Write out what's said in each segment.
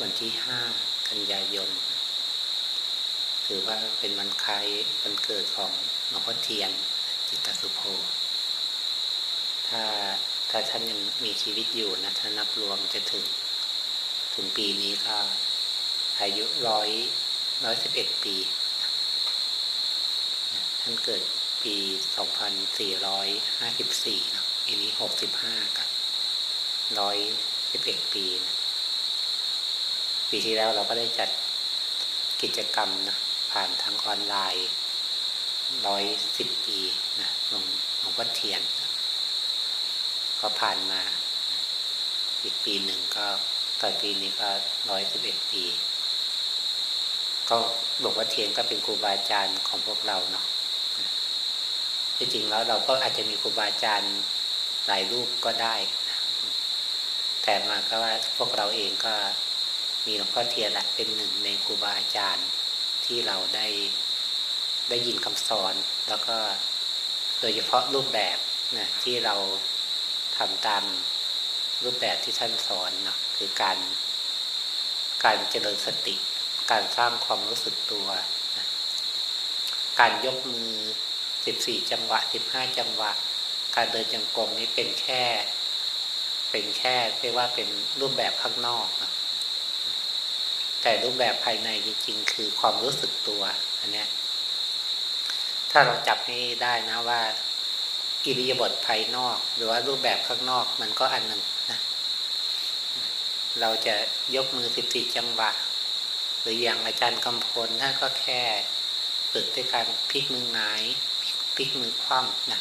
วันที่ห้ากันยายน ถือว่าเป็นวันคล้ายวันเกิดของหลวงพ่อเทียนจิตตสุโภ ถ้าถ้าท่านยังมีชีวิตอยู่นะถ้านับรวมจะถึง ถึงปีนี้ก็อายุร้อยร้อยสิบเอ็ดปี ท่านเกิดปีสองพันสี่ร้อยห้าสิบสี่นะปีนี้หกสิบห้ากับร้อยสิบเอ็ดปีนะ ปีที่แล้วเราก็ได้จัดกิจกรรมนะผ่านทางออนไลน์ร้อยสิบปีนะหลวงหลวงพ่อเทียน ก็ผ่านมา อีกปีหนึ่งก็ต่อปีนี้ก็ร้อยสิบเอ็ดปี ก็หลวงพ่อเทียนก็เป็นครูบาอาจารย์ของพวกเราเนาะที่จริงแล้วเราก็อาจจะมีครูบาอาจารย์หลายรูปก็ได้ แต่มาก็ว่าพวกเราเองก็ มีหลวงพ่อเทียนแหละเป็นหนึ่งในครูบาอาจารย์ที่เราได้ได้ยินคำสอน แล้วก็โดยเฉพาะรูปแบบนะที่เราทำตามรูปแบบที่ท่านสอนนะคือการการเจริญสติ การสร้างความรู้สึกตัวนะการยกมือสิบสี่จังหวะสิบห้าจังหวะ การเดินจังกรมนี้เป็นแค่ เป็นแค่เรียกว่าเป็นรูปแบบข้างนอกนะ แต่รูปแบบภายในจริงๆ คือความรู้สึกตัวอันเนี้ยถ้าเราจับให้ได้นะว่าอิริยาบถภายนอก หรือว่ารูปแบบข้างนอกมันก็อันหนึ่งนะ เราจะยกมือสิบสี่จังหวะ หรืออย่างอาจารย์กำพลท่านก็แค่ฝึกด้วยการพลิกมือหงายพลิกมือคว่ำนะ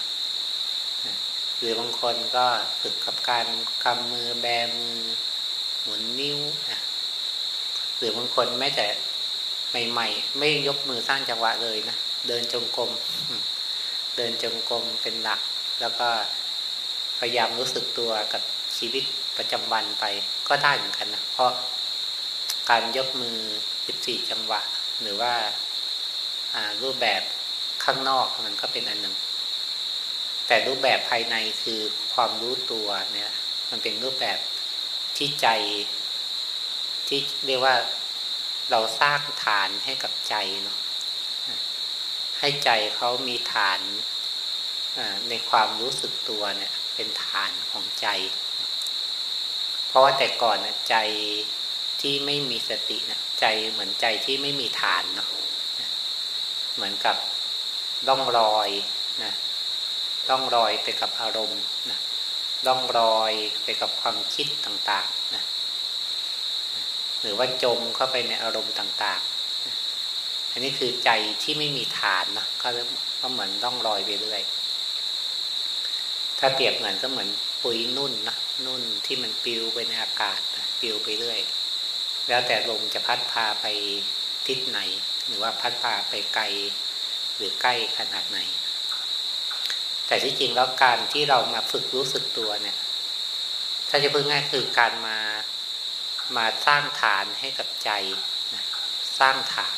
หรือบางคนก็ฝึกกับการกำมือแบมือ หมุนนิ้วนะ หรือบางคนแม้แต่ใหม่ ๆ ไม่ยกมือสร้างจังหวะเลยนะเดินจงกรมเดินจงกรมเป็นหลัก แล้วก็พยายามรู้สึกตัวกับชีวิตประจำวันไป ก็ได้เหมือนกันนะเพราะการยกมือสิบสี่จังหวะ หรือว่ารูปแบบข้างนอกมันก็เป็นอันหนึ่ง แต่รูปแบบภายในคือความรู้ตัวเนี่ย มันเป็นรูปแบบที่ใจ ที่เรียกว่าเราสร้างฐานให้กับใจเนาะให้ใจเขามีฐานในความรู้สึกตัวเนี่ย เป็นฐานของใจ เพราะว่าแต่ก่อนนะใจที่ไม่มีสตินะใจเหมือนใจที่ไม่มีฐานเนาะเหมือนกับร่องรอยนะร่องรอยไปกับอารมณ์นะร่องรอยไปกับความคิดต่าง ๆ นะ หรือว่าจมเข้าไปในอารมณ์ต่างๆ อันนี้คือใจที่ไม่มีฐานนะก็ก็เหมือนต้องลอยไปเรื่อย ถ้าเปรียบเหมือนก็เหมือนปุยนุ่นนะนุ่นที่มันปิวไปในอากาศนะปิวไปเรื่อย แล้วแต่ลมจะพัดพาไปทิศไหน หรือว่าพัดพาไปไกลหรือใกล้ขนาดไหน แต่ที่จริงแล้วการที่เรามาฝึกรู้สึกตัวเนี่ย ถ้าจะพูดง่ายคือการมา มาสร้างฐานให้กับใจนะสร้างฐาน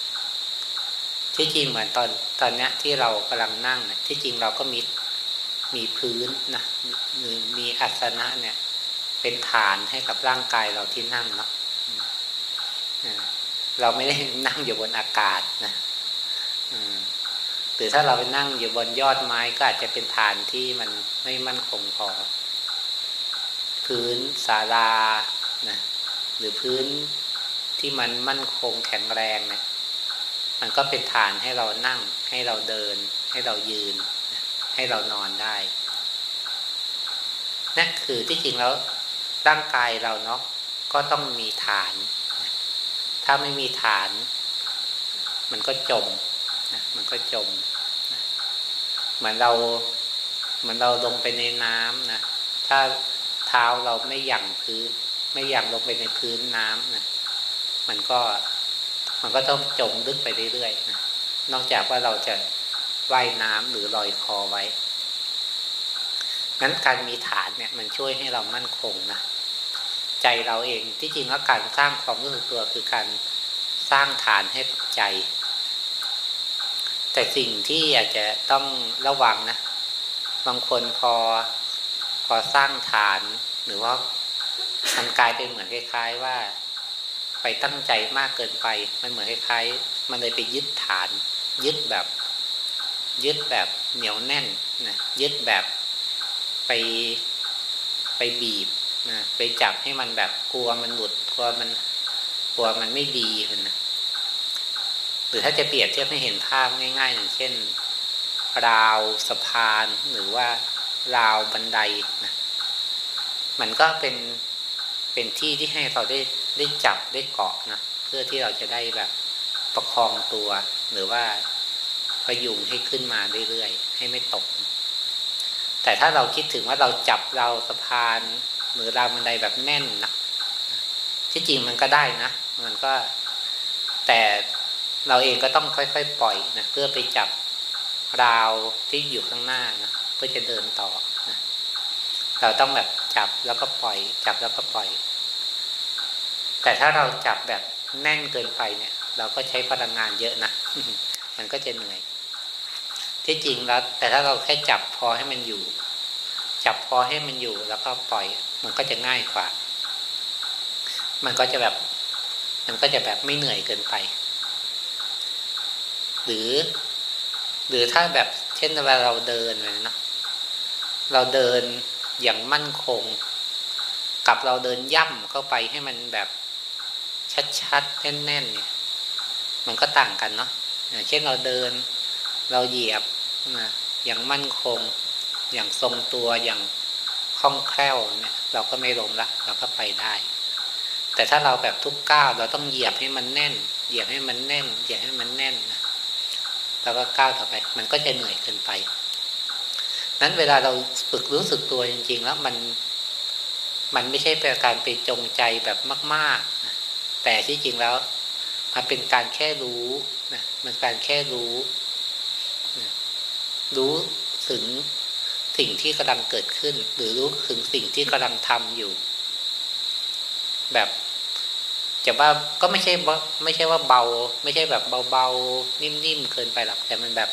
ที่จริงเหมือนตอนตอนนี้ที่เรากำลังนั่งเนะที่จริงเราก็มีมีพื้นนะหรือมีอัสนะเนี่ย เป็นฐานให้กับร่างกายเราที่นั่งเนาะเราไม่ได้นั่งอยู่บนอากาศนะหรือถ้าเราไปนั่งอยู่บนยอดไม้ก็อาจจะเป็นฐานที่มันไม่มั่นคงพอพื้นศาลานะ หรือพื้นที่มันมั่นคงแข็งแรงเนี่ยมันก็เป็นฐานให้เรานั่ง ให้เราเดิน ให้เรายืน ให้เรานอนได้นั่นคือที่จริงแล้วร่างกายเราเนาะก็ต้องมีฐาน ถ้าไม่มีฐาน มันก็จมนะมันก็จมเหมือนเราเหมือนเราลงไปในน้ำนะถ้าเท้าเราไม่หยั่งพื้น ไม่อยากลงไปในพื้นน้ำนะมันก็มันก็ต้องจมลึกไปเรื่อยๆนะนอกจากว่าเราจะว่ายน้ำหรือลอยคอไว้งั้นการมีฐานเนี่ยมันช่วยให้เรามั่นคงนะใจเราเองที่จริงแล้วการสร้างความรู้สึกตัวคือการสร้างฐานให้กับใจ แต่สิ่งที่อาจจะต้องระวังนะ บางคนพอพอสร้างฐานหรือว่า มันกลายเป็นเหมือนคล้าย ๆ ว่า ไปตั้งใจมากเกินไป มันเหมือนคล้ายๆ มันเลยไปยึดฐาน ยึดแบบ ยึดแบบเหนียวแน่นนะยึดแบบไปไปบีบนะไปจับให้มันแบบกลัวมันหลุดกลัวมันกลัวมันไม่ดีนะหรือถ้าจะเปรียบเทียบให้เห็นภาพง่ายๆอย่างเช่น ราวสะพานหรือว่าราวบันไดนะมันก็เป็น เป็นที่ที่ให้เราได้ได้จับได้เกาะนะเพื่อที่เราจะได้แบบประคองตัว หรือว่าพยุงให้ขึ้นมาเรื่อยๆให้ไม่ตก แต่ถ้าเราคิดถึงว่าเราจับเราสะพาน หรือราวบันไดแบบแน่นนะที่จริงมันก็ได้นะ มันก็แต่เราเองก็ต้องค่อยๆปล่อยนะเพื่อไปจับราวที่อยู่ข้างหน้านะเพื่อจะเดินต่อ เราต้องแบบจับแล้วก็ปล่อย จับแล้วก็ปล่อย แต่ถ้าเราจับแบบแน่นเกินไปเนี่ย เราก็ใช้พลังงานเยอะนะมันก็จะเหนื่อย ที่จริงแล้ว แต่ถ้าเราแค่จับพอให้มันอยู่ จับพอให้มันอยู่ แล้วก็ปล่อย มันก็จะง่ายกว่า มันก็จะแบบ มันก็จะแบบไม่เหนื่อยเกินไป หรือ หรือถ้าแบบเช่นเวลาเราเดินเลยเนาะเราเดิน อย่างมั่นคง กับเราเดินย่ำเข้าไปให้มันแบบชัดๆ แน่นๆเนี่ย มันก็ต่างกันเนาะเช่นเราเดิน เราเหยียบนะอย่างมั่นคง อย่างทรงตัวอย่างคล่องแคล่วเนี่ย เราก็ไม่ล้มละ เราก็ไปได้ แต่ถ้าเราแบบทุกก้าวเราต้องเหยียบให้มันแน่น เหยียบให้มันแน่น เหยียบให้มันแน่นนะแล้วก็ก้าวต่อไป มันก็จะเหนื่อยเกินไป นั้นเวลาเราฝึกรู้สึกตัวจริง ๆ แล้วมันมันไม่ใช่เป็นการไปจงใจแบบมากๆนะแต่ที่จริงแล้ว มันเป็นการแค่รู้นะมันการแค่รู้นะรู้ถึงสิ่งที่กำลังเกิดขึ้น หรือรู้ถึงสิ่งที่กำลังทำอยู่ แบบจะว่าก็ไม่ใช่ว่าไม่ใช่ว่าเบา ไม่ใช่แบบเบาๆนิ่มๆเกินไปหรอกแต่มันแบบ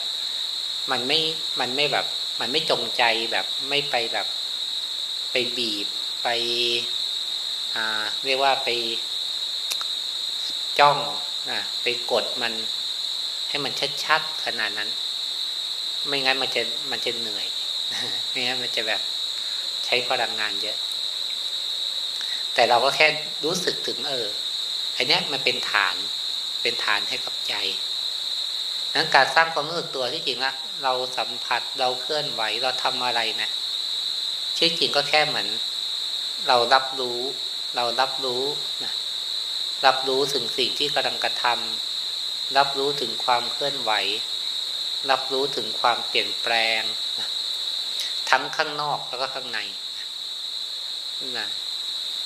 มันไม่มันไม่แบบ มันไม่จงใจแบบไม่ไปแบบไปบีบไปเรียกว่าไปจ้องนะไปกดมันให้มันชัดๆขนาดนั้น ไม่งั้นมันจะมันจะเหนื่อยไม่งั้นมันจะแบบใช้พลังงานเยอะ แต่เราก็แค่รู้สึกถึงเอออันนี้มันเป็นฐานเป็นฐานให้กับใจ นั้นการสร้างความรู้สึกตัวที่จริงละเราสัมผัสเราเคลื่อนไหวเราทำอะไรเนะี่ยชื่อจริงก็แค่เหมือน เรารับรู้ เรารับรู้นะรับรู้ถึงสิ่งที่กำลังกระทำรับรู้ถึงความเคลื่อนไหว รับรู้ถึงความเปลี่ยนแปลงนะทั้งข้างนอกแล้วก็ข้างในนะ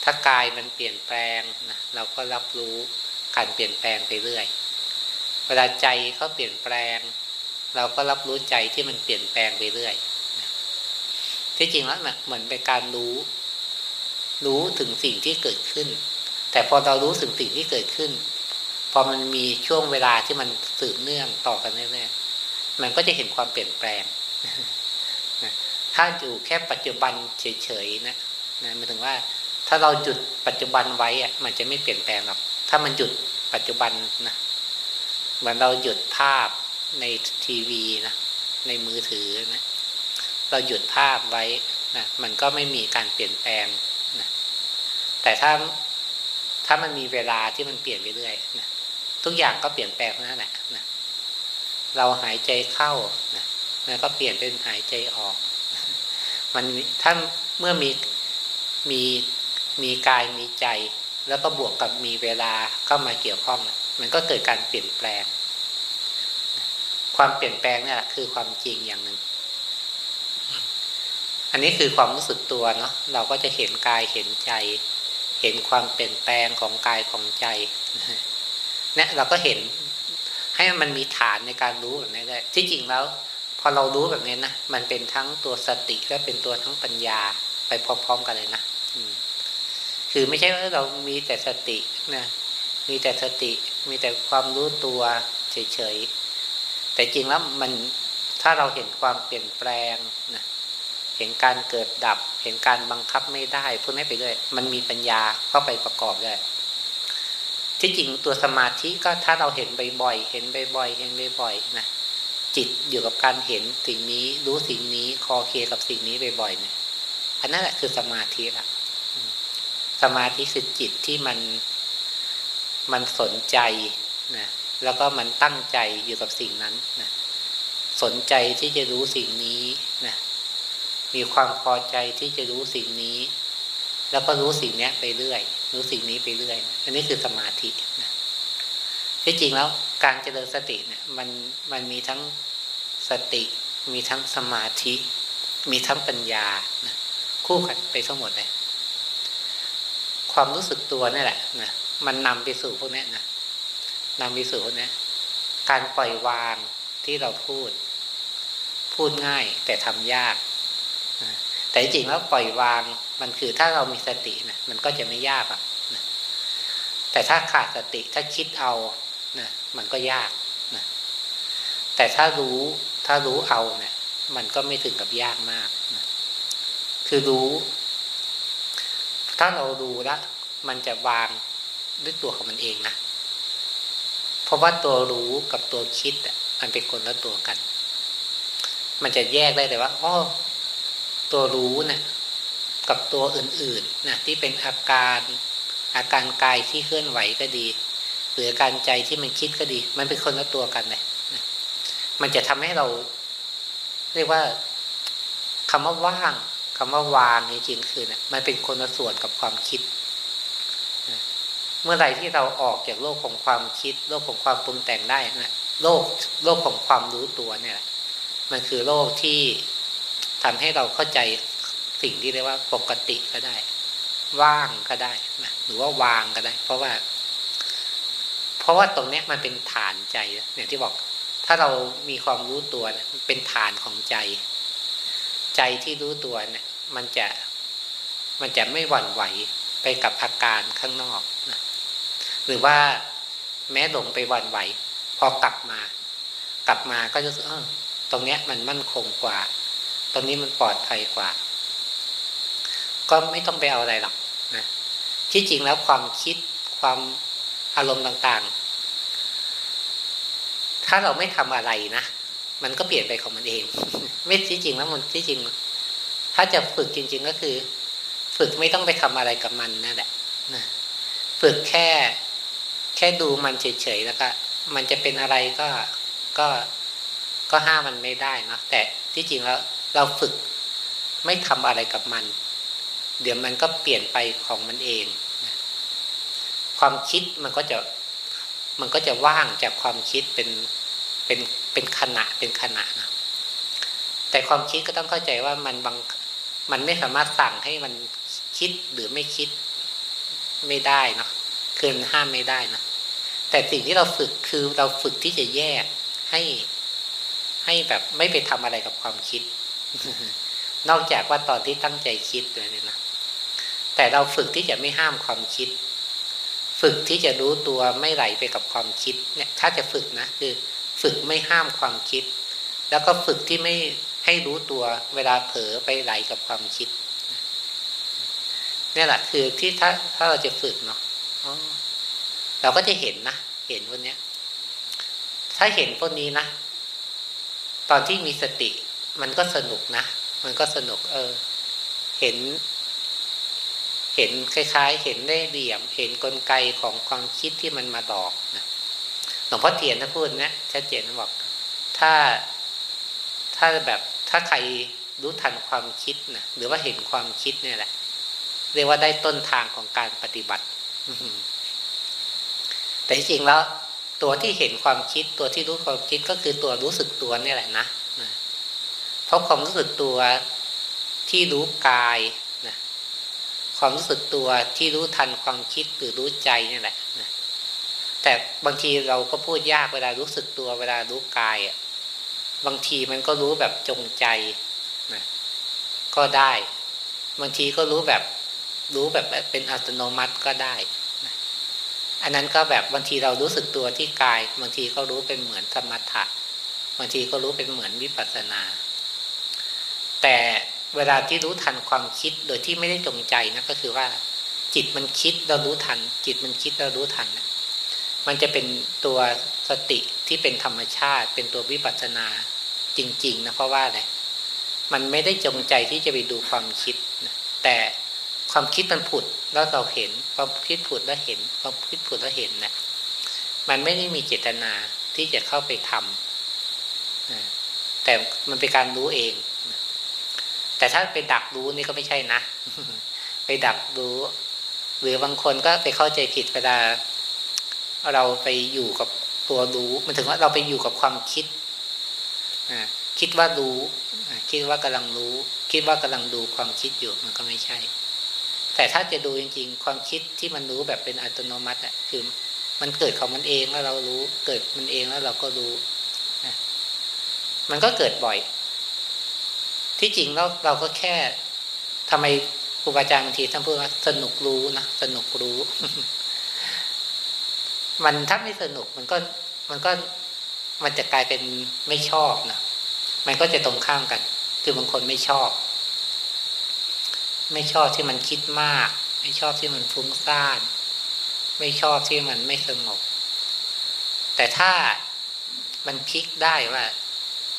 ถ้ากายมันเปลี่ยนแปลงนะเราก็รับรู้การเปลี่ยนแปลงไปเรื่อย เวลาใจเขาเปลี่ยนแปลง เราก็รับรู้ใจที่มันเปลี่ยนแปลงไปเรื่อยที่จริงแล้วนะเหมือนเป็นการรู้ รู้ถึงสิ่งที่เกิดขึ้น แต่พอเรารู้ถึงสิ่งที่เกิดขึ้น พอมันมีช่วงเวลาที่มันสืบเนื่องต่อกันเรื่ๆมันก็จะเห็นความเปลี่ยนแปลงถ้าอยู่แค่ปัจจุบันเฉยๆนะนะหมายถึงว่า ถ้าเราหยุดปัจจุบันไว้อะมันจะไม่เปลี่ยนแปลงหรอกถ้ามันหยุดปัจจุบันนะ เหมือนเราหยุดภาพในทีวีนะในมือถือนะเราหยุดภาพไว้นะมันก็ไม่มีการเปลี่ยนแปลงนะแต่ถ้าถ้ามันมีเวลาที่มันเปลี่ยนไปเรื่อยนะทุกอย่างก็เปลี่ยนแปลงนั่นแหละนะเราหายใจเข้านะมันก็เปลี่ยนเป็นหายใจออกมันถ้าเมื่อมีมีมีกายมีใจ แล้วก็บวกกับมีเวลาเข้ามาเกี่ยวข้อง มันก็เกิดการเปลี่ยนแปลง ความเปลี่ยนแปลงนี่แหละคือความจริงอย่างหนึ่ง อันนี้คือความรู้สึกตัวเนาะเราก็จะเห็นกายเห็นใจ เห็นความเปลี่ยนแปลงของกายของใจเนี่ยเราก็เห็นให้มันมีฐานในการรู้แบบนี้ได้ที่จริงแล้ว พอเรารู้แบบนี้นะมันเป็นทั้งตัวสติและเป็นตัวทั้งปัญญาไปพร้อมๆกันเลยนะคือไม่ใช่ว่าเรามีแต่สตินะ มีแต่สติ มีแต่ความรู้ตัวเฉยๆ แต่จริงแล้วมันถ้าเราเห็นความเปลี่ยนแปลงนะเห็นการเกิดดับ เห็นการบังคับไม่ได้พวกนี้ไปด้วยมันมีปัญญาเข้าไปประกอบด้วยที่จริงตัวสมาธิก็ถ้าเราเห็นบ่อยๆ เห็นบ่อยๆ เห็นบ่อยๆ นะ จิตอยู่กับการเห็นสิ่งนี้ รู้สิ่งนี้ คอเคกับสิ่งนี้บ่อยๆ เนี่ย อันนั้นแหละคือสมาธิละสมาธิคือจิตที่มัน มันสนใจนะแล้วก็มันตั้งใจอยู่กับสิ่งนั้นนะสนใจที่จะรู้สิ่งนี้นะมีความพอใจที่จะรู้สิ่งนี้ แล้วก็รู้สิ่งนี้ไปเรื่อย รู้สิ่งนี้ไปเรื่อย อันนี้คือสมาธินะที่จริงแล้วการเจริญสติเนี่ยมันมันมีทั้งสติ มีทั้งสมาธิ มีทั้งปัญญานะคู่กันไปทั้งหมดเลยความรู้สึกตัวนี่แหละนะ มันนำไปสู่พวกนี้นะนำไปสู่พวกนี้การปล่อยวางที่เราพูด พูดง่ายแต่ทำยากแต่จริงแล้วปล่อยวางมันคือถ้าเรามีสตินะมันก็จะไม่ยากอะนะแต่ถ้าขาดสติถ้าคิดเอานะมันก็ยากนะแต่ถ้ารู้ถ้ารู้เอาเนะี่ย มันก็ไม่ถึงกับยากมากนะคือรู้ ถ้าเราดูแล้วมันจะวาง ด้วยตัวของมันเองนะ เพราะว่าตัวรู้กับตัวคิดอะมันเป็นคนละตัวกัน มันจะแยกได้เลยว่าอ๋อตัวรู้นะ่ะกับตัวอื่นๆนะที่เป็นอาการอาการกายที่เคลื่อนไหวก็ดี หรือการใจที่มันคิดก็ดี มันเป็นคนละตัวกันเลยนะมันจะทำให้เรา เรียกว่าคำว่าว่างคำว่าวางจริงๆคือเนะี่ยมันเป็นคนละส่วนกับความคิด เมื่อไรที่เราออกจากโลกของความคิด โลกของความปรุงแต่งได้นะโลกโลกของความรู้ตัวเนี่ยมันคือโลกที่ทำให้เราเข้าใจสิ่งที่เรียกว่าปกติก็ได้ ว่างก็ได้นะหรือว่าวางก็ได้ เพราะว่า เพราะว่าตรงเนี้ยมันเป็นฐานใจอย่างที่บอกถ้าเรามีความรู้ตัวเนี่ยเป็นฐานของใจ ใจที่รู้ตัวเนี่ย มันจะมันจะไม่หวั่นไหวไปกับอาการข้างนอกนะ หรือว่าแม้หลงไปวันไหว พอกลับมา กลับมาก็จะเออตรงเนี้ยมันมั่นคงกว่า ตรงนี้มันปลอดภัยกว่า ก็ไม่ต้องไปเอาอะไรหรอกนะที่จริงแล้วความคิดความอารมณ์ต่างๆ ถ้าเราไม่ทำอะไรนะมันก็เปลี่ยนไปของมันเอง ไม่ที่จริงแล้วมันที่จริง ถ้าจะฝึกจริง ๆ ก็คือ ฝึกไม่ต้องไปทำอะไรกับมันนั่นแหละฝึกแค่ แค่ดูมันเฉยๆแล้วก็ มันจะเป็นอะไรก็ก็ก็ห้ามมันไม่ได้นะแต่ที่จริงแล้วเราฝึกไม่ทำอะไรกับมัน เดี๋ยวมันก็เปลี่ยนไปของมันเองความคิดมันก็จะมันก็จะว่างจากความคิดเป็นเป็นเป็นขณะเป็นขณะนะแต่ความคิดก็ต้องเข้าใจว่ามันบางมันไม่สามารถสั่งให้มันคิดหรือไม่คิดไม่ได้เนาะ คือห้ามไม่ได้นะแต่สิ่งที่เราฝึกคือเราฝึกที่จะแยกให้ให้แบบไม่ไปทำอะไรกับความคิด นอกจากว่าตอนที่ตั้งใจคิดเลยนะแต่เราฝึกที่จะไม่ห้ามความคิด ฝึกที่จะรู้ตัวไม่ไหลไปกับความคิดเนี่ย ถ้าจะฝึกนะคือ ฝึกไม่ห้ามความคิด แล้วก็ฝึกที่ไม่ให้รู้ตัวเวลาเผลอไปไหลกับความคิดนี่แหละคือที่ถ้าถ้าเราจะฝึกเนาะ เราก็จะเห็นนะเห็นพวกนี้ย ถ้าเห็นพวกนี้นะ ตอนที่มีสติ มันก็สนุกนะ มันก็สนุก เออ เห็น เห็นคล้ายๆ เห็นได้เหลี่ยม เห็นนกลไกของความคิดที่มันมาดอกนะหลวงพ่อเทียนนะพูดนะชัดเจนบอก ถ้าถ้าแบบถ้าใครรู้ทันความคิดนะหรือว่าเห็นความคิดเนี่ยแหละเรียกว่าได้ต้นทางของการปฏิบัติ แต่จริงแล้ว ตัวที่เห็นความคิดตัวที่รู้ความคิดก็คือตัวรู้สึกตัวนี่แหละนะเพราะความรู้สึกตัวที่รู้กายนะความรู้สึกตัวที่รู้ทันความคิดหรือรู้ใจนี่แหละนะแต่บางทีเราก็พูดยากเวลารู้สึกตัวเวลารู้กายอะบางทีมันก็รู้แบบจงใจนะก็ได้ บางทีก็รู้แบบ รู้แบบเป็นอัตโนมัติก็ได้อันนั้นก็แบบบางทีเรารู้สึกตัวที่กาย บางทีก็รู้เป็นเหมือนสมถะบางทีก็รู้เป็นเหมือนวิปัสสนา แต่เวลาที่รู้ทันความคิดโดยที่ไม่ได้จงใจนะก็คือว่า จิตมันคิดเรารู้ทัน จิตมันคิดเรารู้ทันมันจะเป็นตัวสติที่เป็นธรรมชาติ เป็นตัววิปัสสนาจริง ๆ นะเพราะว่าอะไรมันไม่ได้จงใจที่จะไปดูความคิดนะแต่ ความคิดมันผุดแล้วเราเห็น ความคิดผุดแล้วเห็น ความคิดผุดแล้วเห็นนะมันไม่ได้มีเจตนาที่จะเข้าไปทำแต่มันเป็นการรู้เอง แต่ถ้าไปดักรู้นี่ก็ไม่ใช่นะ ไปดักรู้ หรือบางคนก็ไปเข้าใจผิดเวลาเราไปอยู่กับตัวรู้ มันถึงว่าเราไปอยู่กับความคิดคิดว่ารู้คิดว่ากำลังรู้ คิดว่ากำลังดูความคิดอยู่มันก็ไม่ใช่ แต่ถ้าจะดูจริง ๆ ความคิดที่มันรู้แบบเป็นอัตโนมัติอะคือมันเกิดของมันเองแล้วเรารู้ เกิดมันเองแล้วเราก็รู้มันก็เกิดบ่อย ที่จริงเราเราก็แค่ทำไมครูบาอาจารย์บางทีท่านพูดว่าสนุกรู้นะสนุกรู้ มันถ้าไม่สนุกมันก็มันก็มันจะกลายเป็นไม่ชอบนะมันก็จะตรงข้ามกัน คือบางคนไม่ชอบ ไม่ชอบที่มันคิดมาก ไม่ชอบที่มันฟุ้งซ่าน ไม่ชอบที่มันไม่สงบ แต่ถ้ามันพลิกได้ว่า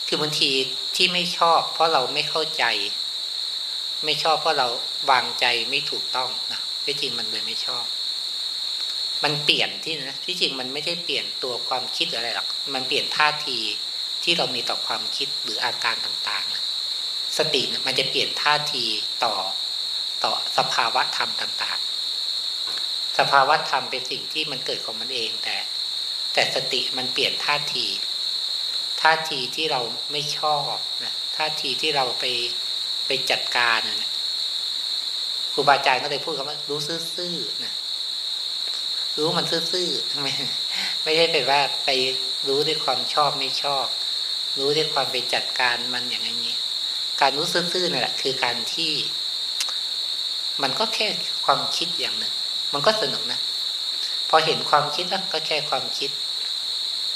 คือบางทีที่ไม่ชอบ เพราะเราไม่เข้าใจ ไม่ชอบเพราะเราวางใจไม่ถูกต้องนะที่จริงมันเลยไม่ชอบ มันเปลี่ยนที่นะที่จริงมันไม่ได้เปลี่ยนตัวความคิดอะไรหรอกมันเปลี่ยนท่าทีที่เรามีต่อความคิดหรืออาการต่างๆ สติมันจะเปลี่ยนท่าทีต่อ ต่อสภาวะธรรมต่างๆ สภาวะธรรมเป็นสิ่งที่มันเกิดของมันเองแต่ แต่สติมันเปลี่ยนท่าที ท่าทีที่เราไม่ชอบนะท่าทีที่เราไปไปจัดการนะครูบาอาจารย์ก็เลยพูดคำว่ารู้ซื่อๆนะรู้มันซื่อๆไม่ไม่ใช่ไปว่าไปรู้ด้วยความชอบไม่ชอบ รู้ด้วยความไปจัดการมันอย่างนี้ การรู้ซื่อๆนี่แหละคือการที่ มันก็แค่ความคิดอย่างหนึ่ง มันก็สนุกนะ พอเห็นความคิดแล้วก็แค่ความคิด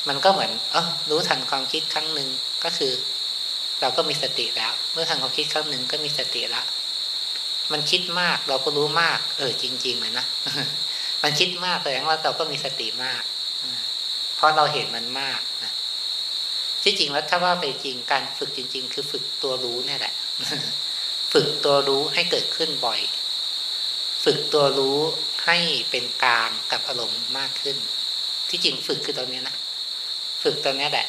มันก็เหมือนเออรู้ทันความคิดครั้งหนึ่งก็คือ เราก็มีสติแล้ว เมื่อทันความคิดครั้งหนึ่งก็มีสติแล้วมันคิดมากเราก็รู้มาก เออจริง ๆ เลยนะมันคิดมากแสดงว่าเราก็มีสติมากเพราะเราเห็นมันมากนะที่จริงแล้วถ้าว่าไปจริงการฝึกจริง ๆ คือฝึกตัวรู้นี่แหละ ฝึกตัวรู้ให้เกิดขึ้นบ่อย ฝึกตัวรู้ให้เป็นกลางกับอารมณ์มากขึ้น ที่จริงฝึกคือตรงนี้นะ ฝึกตรงนี้แหละ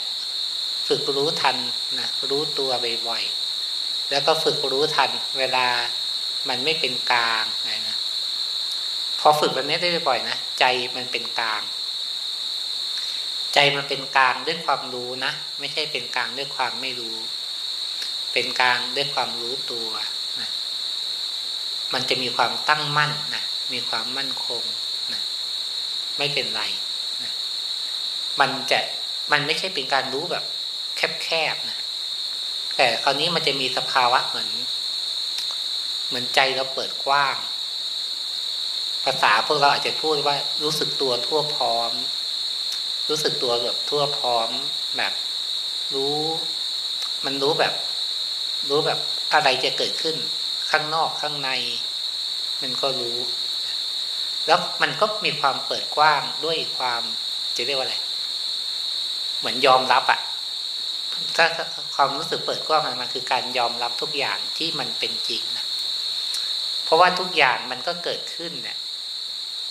ฝึกรู้ทันนะรู้ตัวบ่อยๆแล้วก็ฝึกรู้ทันเวลามันไม่เป็นกลางอะไรนะพอฝึกแบบนี้ได้บ่อยๆนะใจมันเป็นกลาง ใจมันเป็นกลางด้วยความรู้นะ ไม่ใช่เป็นกลางด้วยความไม่รู้ เป็นกลางด้วยความรู้ตัว มันจะมีความตั้งมั่นนะมีความมั่นคงนะไม่เป็นไรนะมันจะมันไม่ใช่เป็นการรู้แบบ แคบๆนะแต่คราวนี้มันจะมีสภาวะเหมือน เหมือนใจเราเปิดกว้าง ภาษาพวกเราอาจจะพูดว่ารู้สึกตัวทั่วพร้อม รู้สึกตัวแบบทั่วพร้อมแบบ รู้ มันรู้แบบ รู้แบบอะไรจะเกิดขึ้น ข้างนอกข้างใน มันก็รู้ แล้วมันก็มีความเปิดกว้างด้วยความจะเรียกว่าอะไร เหมือนยอมรับอะ่ะถ้าความรู้สึกเปิดกว้างมันคือการยอมรับทุกอย่างที่มันเป็นจริงนะเพราะว่าทุกอย่างมันก็เกิดขึ้นเนี่ย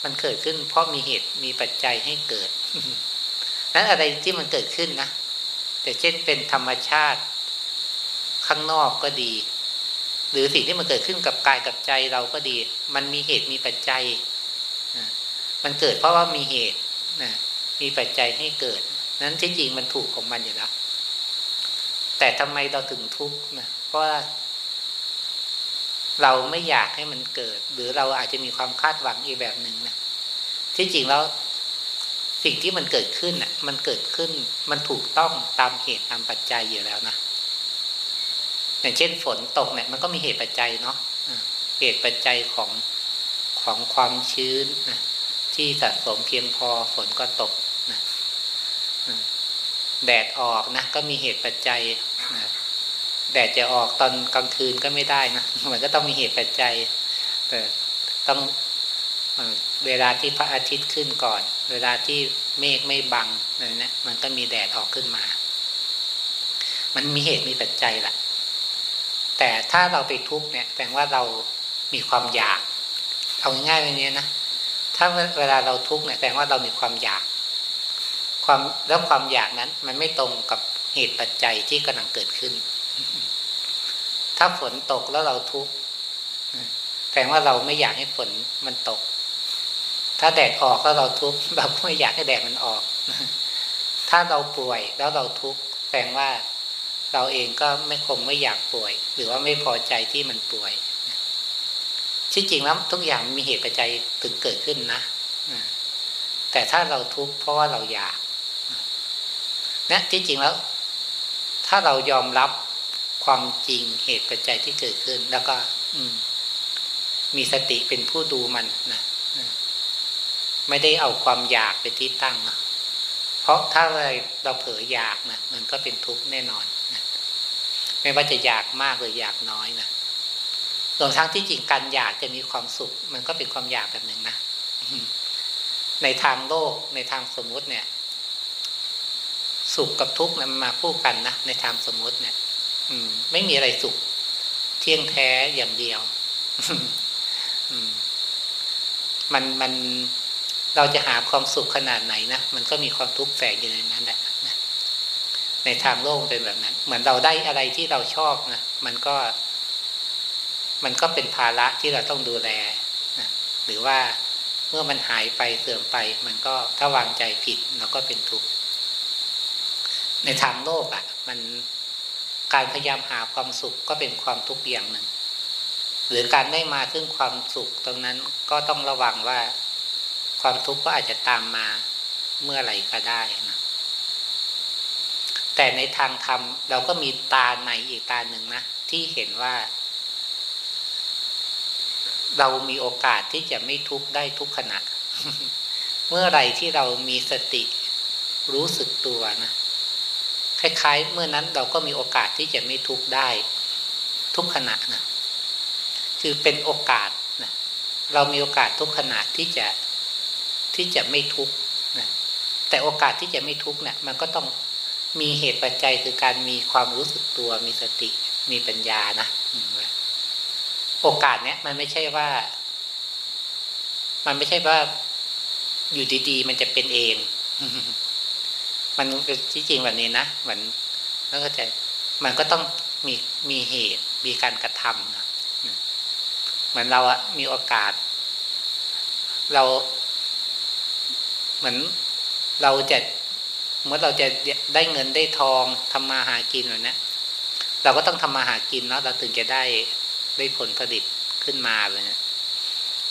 มันเกิดขึ้น เพราะมีเหตุมีปัจจัยให้เกิดนั้นอะไรที่มันเกิดขึ้นนะแต่เช่นเป็นธรรมชาติ ข้างนอกก็ดี หรือสิ่งที่มันเกิดขึ้นกับกายกับใจเราก็ดี มันมีเหตุมีปัจจัยมันเกิดเพราะว่ามีเหตุนะมีปัจจัยให้เกิด นั้นที่จริงมันถูกของมันอยู่แล้วแต่ทำไมเราถึงทุกข์นะเพราะว่าเราไม่อยากให้มันเกิด หรือเราอาจจะมีความคาดหวังอีกแบบหนึ่งนะที่จริงแล้วสิ่งที่มันเกิดขึ้นอะ มันเกิดขึ้น มันถูกต้องตามเหตุตามปัจจัยอยู่แล้วนะ อย่างเช่นฝนตกเนี่ยมันก็มีเหตุปัจจัยเนาะเหตุปัจจัยของของความชื้นนะที่สะสมเพียงพอฝนก็ตกนะแดดออกนะก็มีเหตุปัจจัยนะแดดจะออกตอนกลางคืนก็ไม่ได้นะมันก็ต้องมีเหตุปัจจัย แต่ต้องเวลาที่พระอาทิตย์ขึ้นก่อน เวลาที่เมฆไม่บังอะไรเนะี่ยมันก็มีแดดออกขึ้นมา มันมีเหตุมีปัจจัยแหละ แต่ถ้าเราไปทุกข์เนี่ยแปลว่าเรามีความอยาก เอาง่ายๆแบบนี้นะถ้าเวลาเราทุกข์เนี่ยแปลว่าเรามีความอยาก ความแล้วความอยากนั้น มันไม่ตรงกับเหตุปัจจัยที่กำลังเกิดขึ้น ถ้าฝนตกแล้วเราทุกข์แปลว่าเราไม่อยากให้ฝนมันตก ถ้าแดดออกแล้วเราทุกข์เราก็ไม่อยากให้แดดมันออก ถ้าเราป่วยแล้วเราทุกข์แปลว่า เราเองก็ไม่คงไม่อยากป่วย หรือว่าไม่พอใจที่มันป่วยที่จริงแล้วทุกอย่างมีเหตุปัจจัยถึงเกิดขึ้นนะแต่ถ้าเราทุกข์เพราะว่าเราอยากนะที่จริงแล้ว ถ้าเรายอมรับความจริงเหตุปัจจัยที่เกิดขึ้น แล้วก็ อืมีสติเป็นผู้ดูมันนะไม่ได้เอาความอยากไปที่ตั้งนะเพราะถ้าเราเผลออยากนะมันก็เป็นทุกข์แน่นอน ไม่ว่าจะอยากมากหรืออยากน้อยนะรวมทั้งที่จริงการอยากจะมีความสุข มันก็เป็นความอยากแบบหนึ่งนะในทางโลกในทางสมมุติเนี่ย สุขกับทุกข์มันมาคู่กันนะในทางสมมุติเนี่ย อืม ไม่มีอะไรสุข เที่ยงแท้อย่างเดียวอืมมันมันเราจะหาความสุขขนาดไหนนะมันก็มีความทุกข์แฝงอยู่ในนั้นแหละ ในทางโลกเป็นแบบนั้น เหมือนเราได้อะไรที่เราชอบนะมันก็ มันก็เป็นภาระที่เราต้องดูแลนะหรือว่าเมื่อมันหายไปเสื่อมไป มันก็ถ้าวางใจผิดเราก็เป็นทุกข์ในทางโลกอะ่ะ มันการพยายามหาความสุขก็เป็นความทุกข์อย่างหนึ่ง หรือการได้มาซึ่งความสุขตรงนั้นก็ต้องระวังว่า ความทุกข์ก็อาจจะตามมาเมื่อไหร่ก็ได้นะ แต่ในทางธรรมเราก็มีตาในอีกตาหนึ่งนะ ที่เห็นว่า เรามีโอกาสที่จะไม่ทุกข์ได้ทุกขณะ เมื่อไรที่เรามีสติรู้สึกตัวนะคล้ายๆ เมื่อนั้นเราก็มีโอกาสที่จะไม่ทุกข์ได้ ทุกขณะนะคือเป็นโอกาสนะเรามีโอกาสทุกขณะที่จะที่จะไม่ทุกข์นะแต่โอกาสที่จะไม่ทุกข์เนี่ยมันก็ต้อง มีเหตุปัจจัยคือการมีความรู้สึกตัว มีสติ มีปัญญานะโอกาสเนี้ยมันไม่ใช่ว่า มันไม่ใช่ว่าอยู่ดีๆ มันจะเป็นเอง มันเป็นที่จริงแบบนี้นะเหมือนแล้วก็จะมันก็ต้องมีมีเหตุ มีการกระทำนะเหมือนเราอะมีโอกาส เรา เหมือนเราจะ เมื่อเราจะได้เงินได้ทองทำมาหากินแบบนี้เราก็ต้องทำมาหากินเนาะเราถึงจะได้ได้ผลผลิตขึ้นมาเลยนะ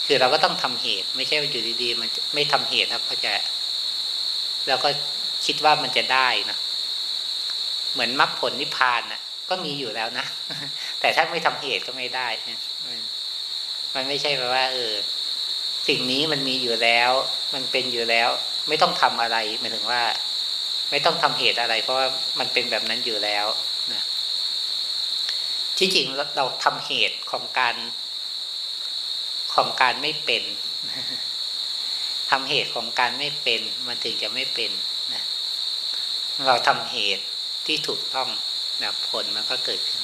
คือเราก็ต้องทำเหตุ ไม่ใช่ว่าอยู่ดีๆ มันไม่ทำเหตุแล้วก็จะเราก็คิดว่ามันจะได้นะเหมือนมรรคผลนิพพานนะก็มีอยู่แล้วนะแต่ถ้าไม่ทำเหตุก็ไม่ได้มันไม่ใช่แปลว่า เออ สิ่งนี้มันมีอยู่แล้ว มันเป็นอยู่แล้ว ไม่ต้องทำอะไรหมายถึงว่า ไม่ต้องทำเหตุอะไร เพราะว่ามันเป็นแบบนั้นอยู่แล้วนะที่จริงเราทำเหตุของการของการไม่เป็นทำเหตุของการไม่เป็น มันถึงจะไม่เป็นนะเราทำเหตุที่ถูกต้องนะผลมันก็เกิดขึ้น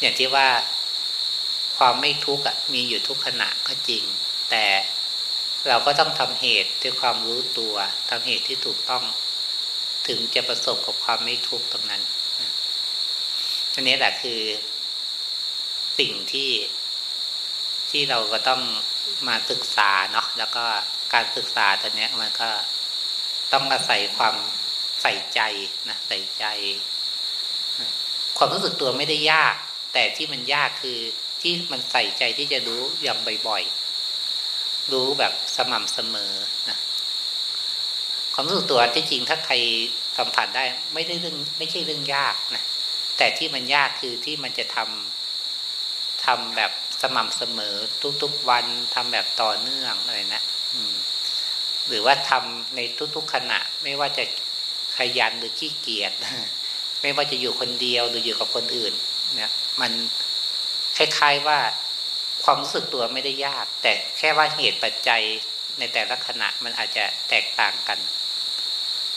อย่างที่ว่าความไม่ทุกข์มีอยู่ทุกขณะก็จริง แต่เราก็ต้องทำเหตุด้วยความรู้ตัวทำเหตุที่ถูกต้อง ถึงจะประสบกับความไม่ทุกข์ตรงนั้นอันนี้แหละคือสิ่งที่ที่เราก็ต้องมาศึกษาเนาะแล้วก็การศึกษาตัวเนี้ย มันก็ต้องอาศัยความใส่ใจนะใส่ใจ ความรู้สึกตัวไม่ได้ยาก แต่ที่มันยากคือที่มันใส่ใจที่จะรู้อย่างบ่อยๆรู้แบบสม่ำเสมอนะ ความรู้สึกตัวที่จริงถ้าใครสัมผัสได้ไม่ได้เรื่องไม่ใช่เรื่องยากนะแต่ที่มันยากคือที่มันจะทำทำแบบสม่ำเสมอทุกๆวันทำแบบต่อเนื่องอะไรนะอืม หรือว่าทำในทุกๆขณะ ไม่ว่าจะขยันหรือขี้เกียจไม่ว่าจะอยู่คนเดียวหรืออยู่กับคนอื่น เนี่ย มันคล้ายๆว่าความรู้สึกตัวไม่ได้ยาก แต่แค่ว่าเหตุปัจจัยในแต่ละขณะมันอาจจะแตกต่างกัน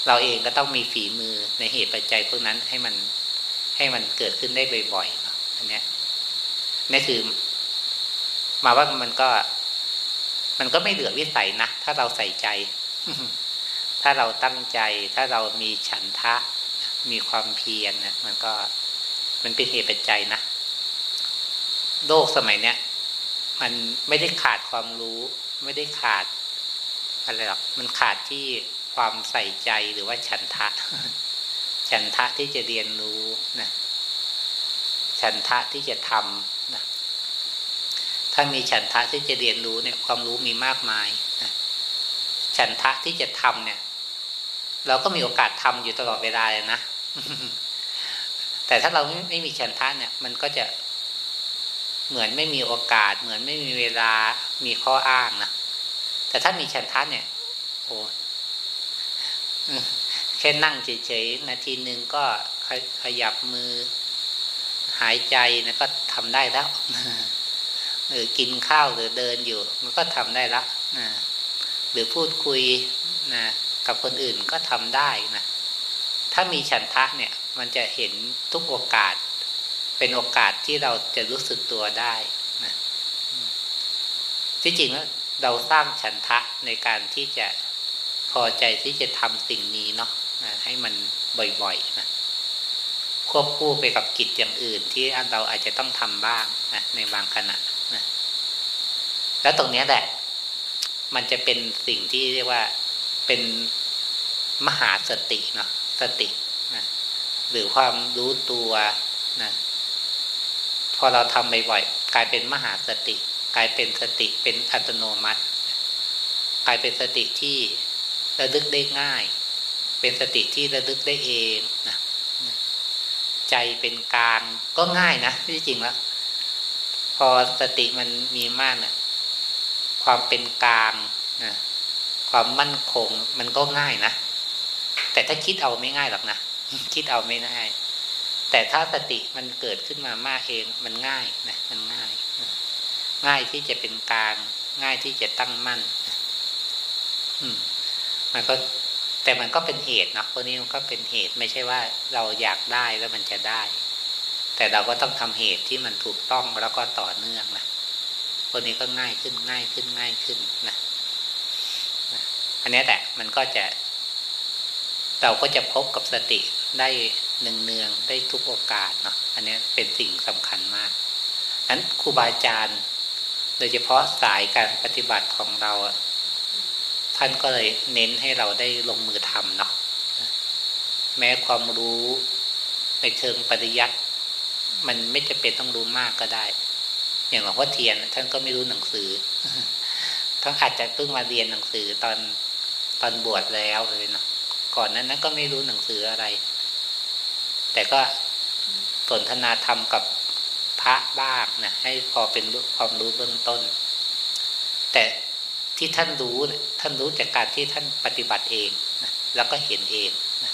เราเองก็ต้องมีฝีมือในเหตุปัจจัยพวกนั้นให้มันให้มันเกิดขึ้นได้บ่อยๆเนาะอันเนี้ยนี่คือ มาว่ามันก็ มันก็ไม่เหลือวิสัยนะถ้าเราใส่ใจ ถ้าเราตั้งใจ ถ้าเรามีฉันทะ มีความเพียรนะมันก็ มันเป็นเหตุปัจจัยนะโลกสมัยเนี้ยมันไม่ได้ขาดความรู้ ไม่ได้ขาดอะไรหรอกมันขาดที่ ความใส่ใจหรือว่าฉันทะ ฉันทะที่จะเรียนรู้นะฉันทะที่จะทำนะถ้ามีฉันทะที่จะเรียนรู้เนี่ย ความรู้มีมากมายนะฉันทะที่จะทำเนี่ย เราก็มีโอกาสทำอยู่ตลอดเวลาเลยนะแต่ถ้าเราไม่ไม่มีฉันทะเนี่ย มันก็จะเหมือนไม่มีโอกาส เหมือนไม่มีเวลามีข้ออ้างนะแต่ถ้ามีฉันทะเนี่ยโอ้ แค่นั่งเฉยๆนาทีหนึ่งก็ขยับมือ หายใจนะก็ทำได้แล้วหรือกินข้าวหรือเดินอยู่ มันก็ทำได้แล้วนะหรือพูดคุยนะกับคนอื่นก็ทำได้นะถ้ามีฉันทะเนี่ย มันจะเห็นทุกโอกาส เป็นโอกาสที่เราจะรู้สึกตัวได้นะที่จริงแล้วเราสร้างฉันทะในการที่จะ อใจที่จะทำสิ่งนี้เนาะให้มันบ่อยๆนะควบคู่ไปกับกิจอย่างอื่น ที่เราอาจจะต้องทำบ้างนะในบางขณะนะแล้วตรงนี้แหละ มันจะเป็นสิ่งที่เรียกว่าเป็นมหาสติเนาะสตินะหรือความรู้ตัวนะพอเราทำบ่อยๆกลายเป็นมหาสติ กลายเป็นสติเป็นอัตโนมัติ กลายเป็นสติที่ ระลึกได้ง่าย เป็นสติที่ระลึกได้เองนะใจเป็นกลางก็ง่ายนะที่จริงแล้ว พอสติมันมีมากเนะี่ยความเป็นกลางนะความมั่นคงมันก็ง่ายนะ แต่ถ้าคิดเอาไม่ง่ายหรอกนะคิดเอาไม่ง่าย แต่ถ้าสติมันเกิดขึ้นมามากเองมันง่ายนะมันง่ายง่ายที่จะเป็นกลางง่ายที่จะตั้งมั่นอืม มันก็แต่มันก็เป็นเหตุเนาะพวกนี้มันก็เป็นเหตุไม่ใช่ว่าเราอยากได้แล้วมันจะได้ แต่เราก็ต้องทำเหตุที่มันถูกต้องแล้วก็ต่อเนื่องนะพวกนี้ก็ง่ายขึ้นง่ายขึ้นง่ายขึ้นนะอันนี้แหละมันก็จะ เราก็จะพบกับสติได้เนืองๆได้ทุกโอกาสเนาะอันนี้เป็นสิ่งสำคัญมากนั้นครูบาอาจารย์ โดยเฉพาะสายการปฏิบัติของเรา ท่านก็เลยเน้นให้เราได้ลงมือทำเนาะแม้ความรู้ในเชิงปริยัติมันไม่จะเป็นต้องรู้มากก็ได้ อย่างหลวงพ่อเทียน ท่านก็ไม่รู้หนังสือท่านอาจจะเพิ่งมาเรียนหนังสือตอนตอนบวชแล้วเลยเนาะก่อนนั้นนั้นก็ไม่รู้หนังสืออะไร แต่ก็สนทนาธรรมกับพระบ้างนะให้พอเป็นความรู้เบื้องต้น แต่ ที่ท่านรู้ท่านรู้จากการที่ท่านปฏิบัติเองนะแล้วก็เห็นเองนะ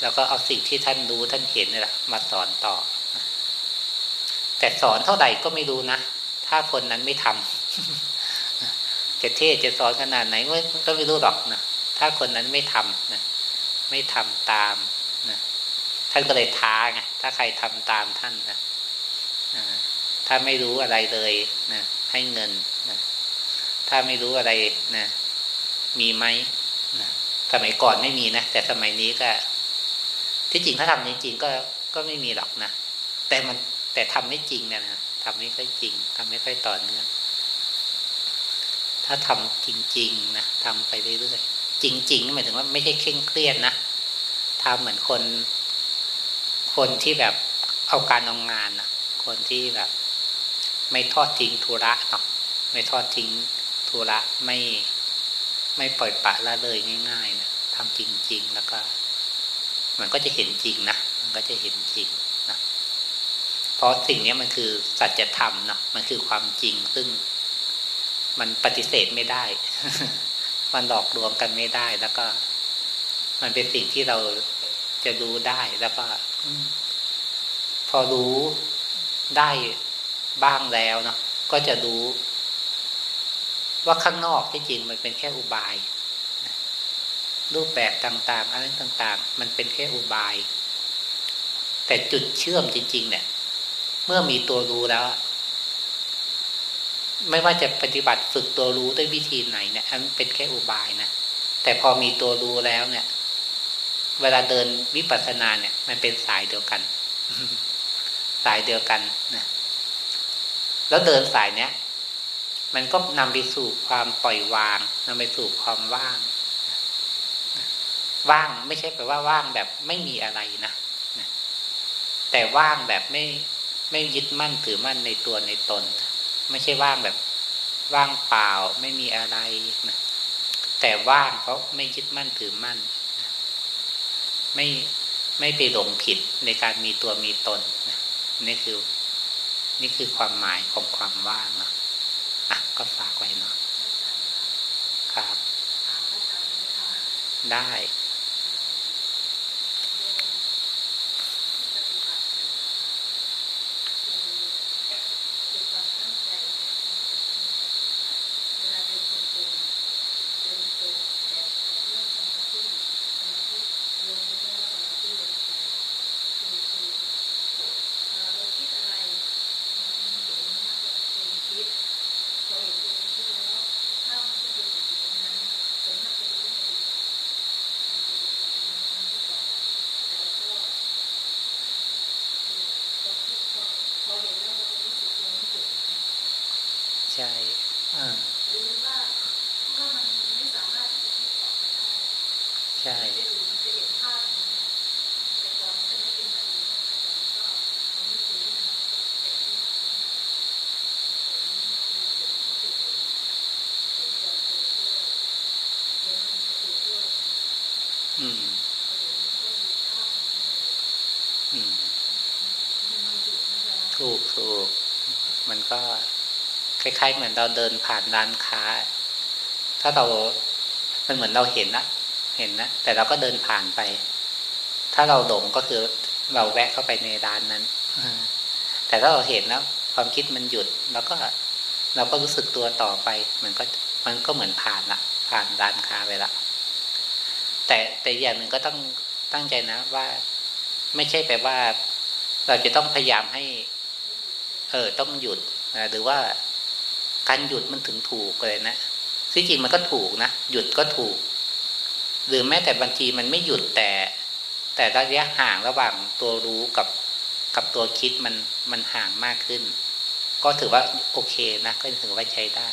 แล้วก็เอาสิ่งที่ท่านรู้ท่านเห็นนี่แหละมาสอนต่อนะแต่สอนเท่าไหร่ก็ไม่รู้นะถ้าคนนั้นไม่ทำจะเทศจะสอนขนาดไหนก็ไม่รู้หรอกนะถ้าคนนั้นไม่ทำนะไม่ทำตามนะท่านก็เลยท้าไงถ้าใครทำตามท่านนะถ้าไม่รู้อะไรเลยนะให้เงิน ถ้าไม่รู้อะไรนะมีไหมนะสมัยก่อนไม่มีนะ แต่สมัยนี้ก็ ที่จริงถ้าทำจริง ๆ ก็ก็ไม่มีหรอกนะแต่มันแต่ทำไม่จริงเนี่ยนะทำไม่ค่อยจริงทำไม่ค่อยต่อเนื่องถ้าทำจริง ๆนะทำไปเรื่อยๆจริงๆหมายถึงว่าไม่ใช่เคร่งเครียดนะทำเหมือนคน คนที่แบบเอาการเอางานนะคนที่แบบ ไม่ทอดทิ้งธุระเนาะไม่ทอดทิ้ง ธุระไม่ไม่ปล่อยปะละเลยง่ายๆนะทำจริง ๆ แล้วก็ มันก็จะเห็นจริงนะมันก็จะเห็นจริงนะเพราะสิ่งนี้มันคือสัจธรรมเนาะมันคือความจริงซึ่งมันปฏิเสธไม่ได้ มันหลอกลวงกันไม่ได้แล้วก็ มันเป็นสิ่งที่เราจะรู้ได้แล้วก็พอรู้ได้บ้างแล้วเนาะก็จะรู้ ว่าข้างนอกที่จริงมันเป็นแค่อุบาย รูปแบบต่างๆอะไรต่างๆ มันเป็นแค่อุบาย แต่จุดเชื่อมจริง ๆ เนี่ย เมื่อมีตัวรู้แล้ว ไม่ว่าจะปฏิบัติฝึกตัวรู้ด้วยวิธีไหนเนี่ยอันเป็นแค่อุบายนะแต่พอมีตัวรู้แล้วเนี่ย เวลาเดินวิปัสสนาเนี่ย มันเป็นสายเดียวกัน สายเดียวกันนะแล้วเดินสายเนี้ย มันก็นำไปสู่ความปล่อยวางนำไปสู่ความว่าง ว่างไม่ใช่แปลว่าว่างแบบไม่มีอะไรนะแต่ว่างแบบไม่ไม่ยึดมั่นถือมั่นในตัวในตน ไม่ใช่ว่างแบบว่างเปล่าไม่มีอะไรนะแต่ว่างเพราะไม่ยึดมั่นถือมั่น ไม่ไม่ไปหลงผิดในการมีตัวมีตนนะนี่คือ นี่คือความหมายของความว่างนะ ก็ฝากไว้เนาะครับ ได้ใช่อ่าใช่ อืม อืม ถูกถูก มันก็ คล้าย ๆ เหมือนเราเดินผ่านร้านค้า ถ้าเรา มันเหมือนเราเห็นนะเห็นนะ แต่เราก็เดินผ่านไป ถ้าเราหลงก็คือเราแวะเข้าไปในร้านนั้นแต่ถ้าเราเห็นแล้ว ความคิดมันหยุด แล้วก็ เราก็รู้สึกตัวต่อไป มันก็ มันก็เหมือนผ่านละผ่านร้านค้าไปละ แต่แต่อย่างหนึ่งก็ต้องตั้งใจนะว่าไม่ใช่แปลว่า เราจะต้องพยายามให้ เออต้องหยุดหรือว่าการหยุดมันถึงถูกเลยนะที่จริงมันก็ถูกนะหยุดก็ถูก หรือแม้แต่บางทีมันไม่หยุดแต่ แต่ระยะห่างระหว่างตัวรู้กับกับตัวคิดมันมันห่างมากขึ้น ก็ถือว่าโอเคนะ ก็ถือว่าใช้ได้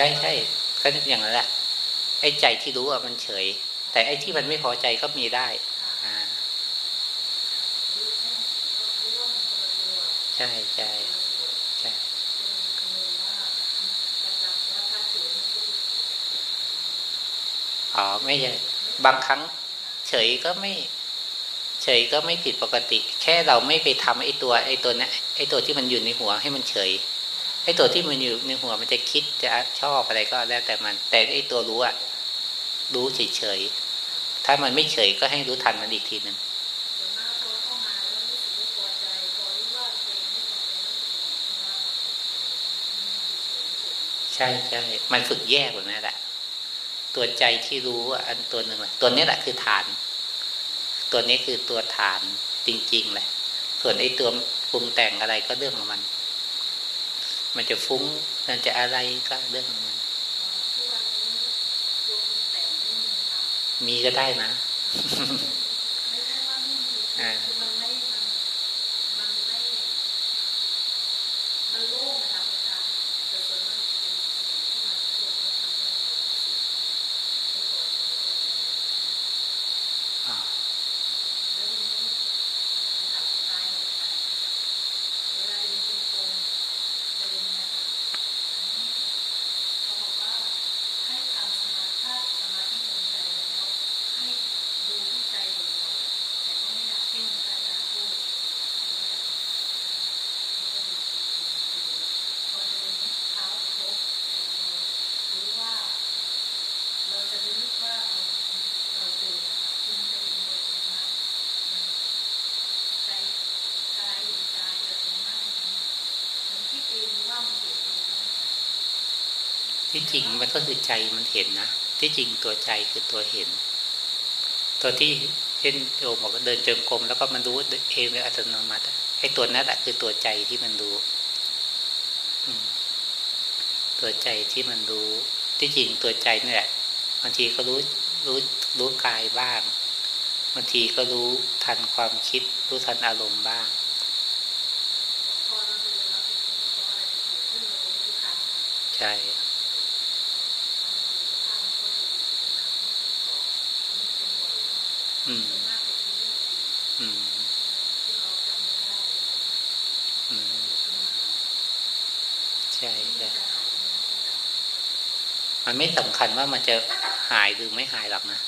ช่ใช่ก็อย่างนั้นแหละไอ้ใจที่รู้อะมันเฉย แต่ไอ้ที่มันไม่พอใจก็มีได้ใช่ใช่ใช่อ๋อไม่ใช่บางครั้ง เฉยก็ไม่ เฉยก็ไม่ผิดปกติ แค่เราไม่ไปทำไอ้ตัว ไอ้ตัวนี้ไอ้ตัวที่มันอยู่ในหัวให้มันเฉย ไอ้ตัวที่มันอยู่ในหัวมันจะคิดจะชอบอะไรก็แล้วแต่มัน แต่ไอ้ตัวรู้อะรู้เฉยๆถ้ามันไม่เฉยก็ให้รู้ทันมันอีกทีหนึ่งใช่ใช่มันฝึกแยกแบบนั้แหละตัวใจที่รู้อันตัวหนึ่งแหละตัวนี้แหละคือฐาน ตัวนี้คือตัวฐานจริงๆเลยส่วนไอ้ตัวปรุงแต่งอะไรก็เรื่องของมัน มันจะฟุ้ง มันจะอะไรก็เรื่องมันมีก็ได้นะอ่า ที่จริงมันก็คือใจมันเห็นนะที่จริงตัวใจคือตัวเห็น ตัวที่เช่นโยมบอกว่าเดินจงกรมแล้วก็มันรู้เองโดยอัตโนมัติไอ้ตัวนั้นแหละคือตัวใจที่มันรู้ตัวใจที่มันรู้ ที่จริงตัวใจนี่แหละบางทีก็รู้รู้รู้กายบ้างบางทีก็รู้ทันความคิด รู้ทันอารมณ์บ้างใช่ อืม อืม อืม ใช่ใช่ มันไม่สำคัญว่ามันจะหายหรือไม่หายหรอกนะ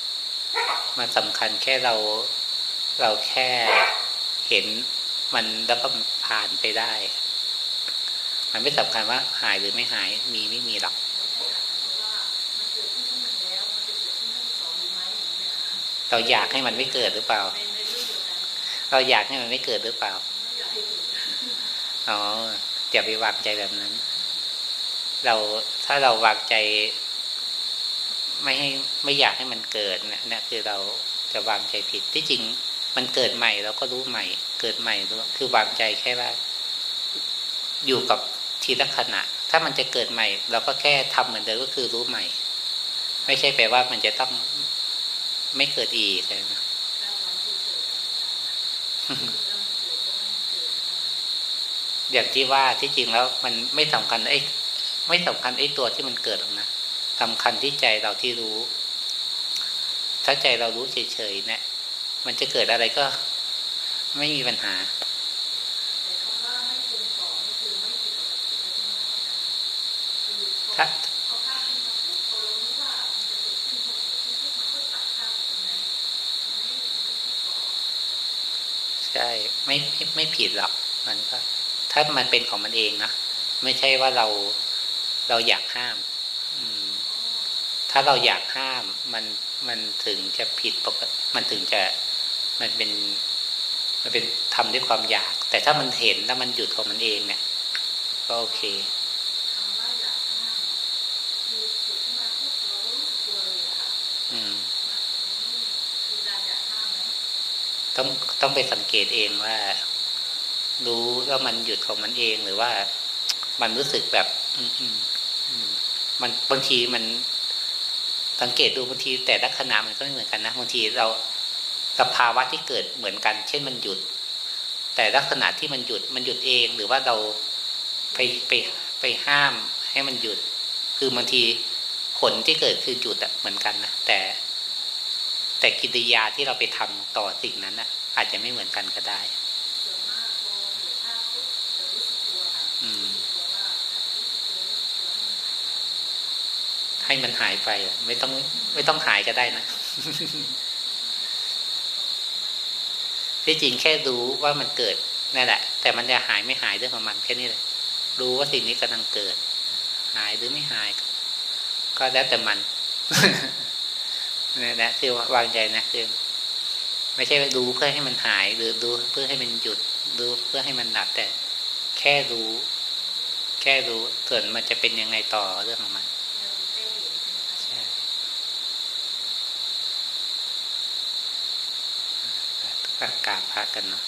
มันสำคัญแค่เราเราแค่เห็นมันแล้วก็ผ่านไปได้ มันไม่สำคัญว่าหายหรือไม่หายมีไม่มีหรอกเราอยากให้มันไม่เกิดหรือเปล่า เราอยากให้มันไม่เกิดหรือเปล่าอ๋ออย่าไปวางใจแบบนั้น เราถ้าเราวางใจ ไม่ให้ไม่อยากให้มันเกิดเนี่ยนี่คือเราจะวางใจผิดที่จริงมันเกิดใหม่เราก็รู้ใหม่ เกิดใหม่คือวางใจแค่ว่า อยู่กับทีละขณะ ถ้ามันจะเกิดใหม่ เราก็แค่ทำเหมือนเดิมก็คือรู้ใหม่ ไม่ใช่แปลว่ามันจะต้องไม่เกิดอีกนะอย่างที่ว่าที่จริงแล้วมันไม่สำคัญไอ้ไม่สำคัญไอ้ตัวที่มันเกิดหรอกนะ สำคัญที่ใจเราที่รู้ ถ้าใจเรารู้เฉยๆเนี่ยมันจะเกิดอะไรก็ไม่มีปัญหาถ้าใช่ไม่ไม่ไม่ผิดหรอกมันก็ ถ้ามันเป็นของมันเองนะ ไม่ใช่ว่าเราเราอยากห้าม ถ้าเราอยากห้ามมันมันถึงจะผิดปกติมันถึงจะมันเป็นมันเป็นทำด้วยความอยาก แต่ถ้ามันเห็นแล้วมันหยุดของมันเองเนี่ย ก็โอเคอืมต้องต้องไปสังเกตเองว่า รู้ว่ามันหยุดของมันเองหรือว่า มันรู้สึกแบบ อืมอืมมันบางทีมัน สังเกตดูบางทีแต่ละขณะมันก็ไม่เหมือนกันนะบางทีเราสภาวะที่เกิดเหมือนกัน เช่นมันหยุด แต่ลักษณะที่มันหยุดมันหยุดเองหรือว่าเราไปไปไปห้ามให้มันหยุด คือบางทีผลที่เกิดคือหยุดอะเหมือนกันนะแต่ แต่กิริยาที่เราไปทำต่อสิ่งนั้นอะอาจจะไม่เหมือนกันก็ได้ อืม ให้มันหายไปไม่ต้อง ไม่ต้องหายก็ได้นะที่จริงแค่รู้ว่ามันเกิดนั่นแหละ แต่มันจะหายไม่หายเรื่องของมันแค่นี้เลยรู้ว่าสิ่งนี้กำลังเกิด หายหรือไม่หาย ก็แล้วแต่มันนี่แหละคือวางใจนะคือไม่ใช่ดูเพื่อให้มันหาย หรือดูเพื่อให้มันหยุดดูเพื่อให้มันหนับแต่ แค่รู้ แค่รู้ส่วนมันจะเป็นยังไงต่อเรื่องของมัน กราบพระกันเนาะ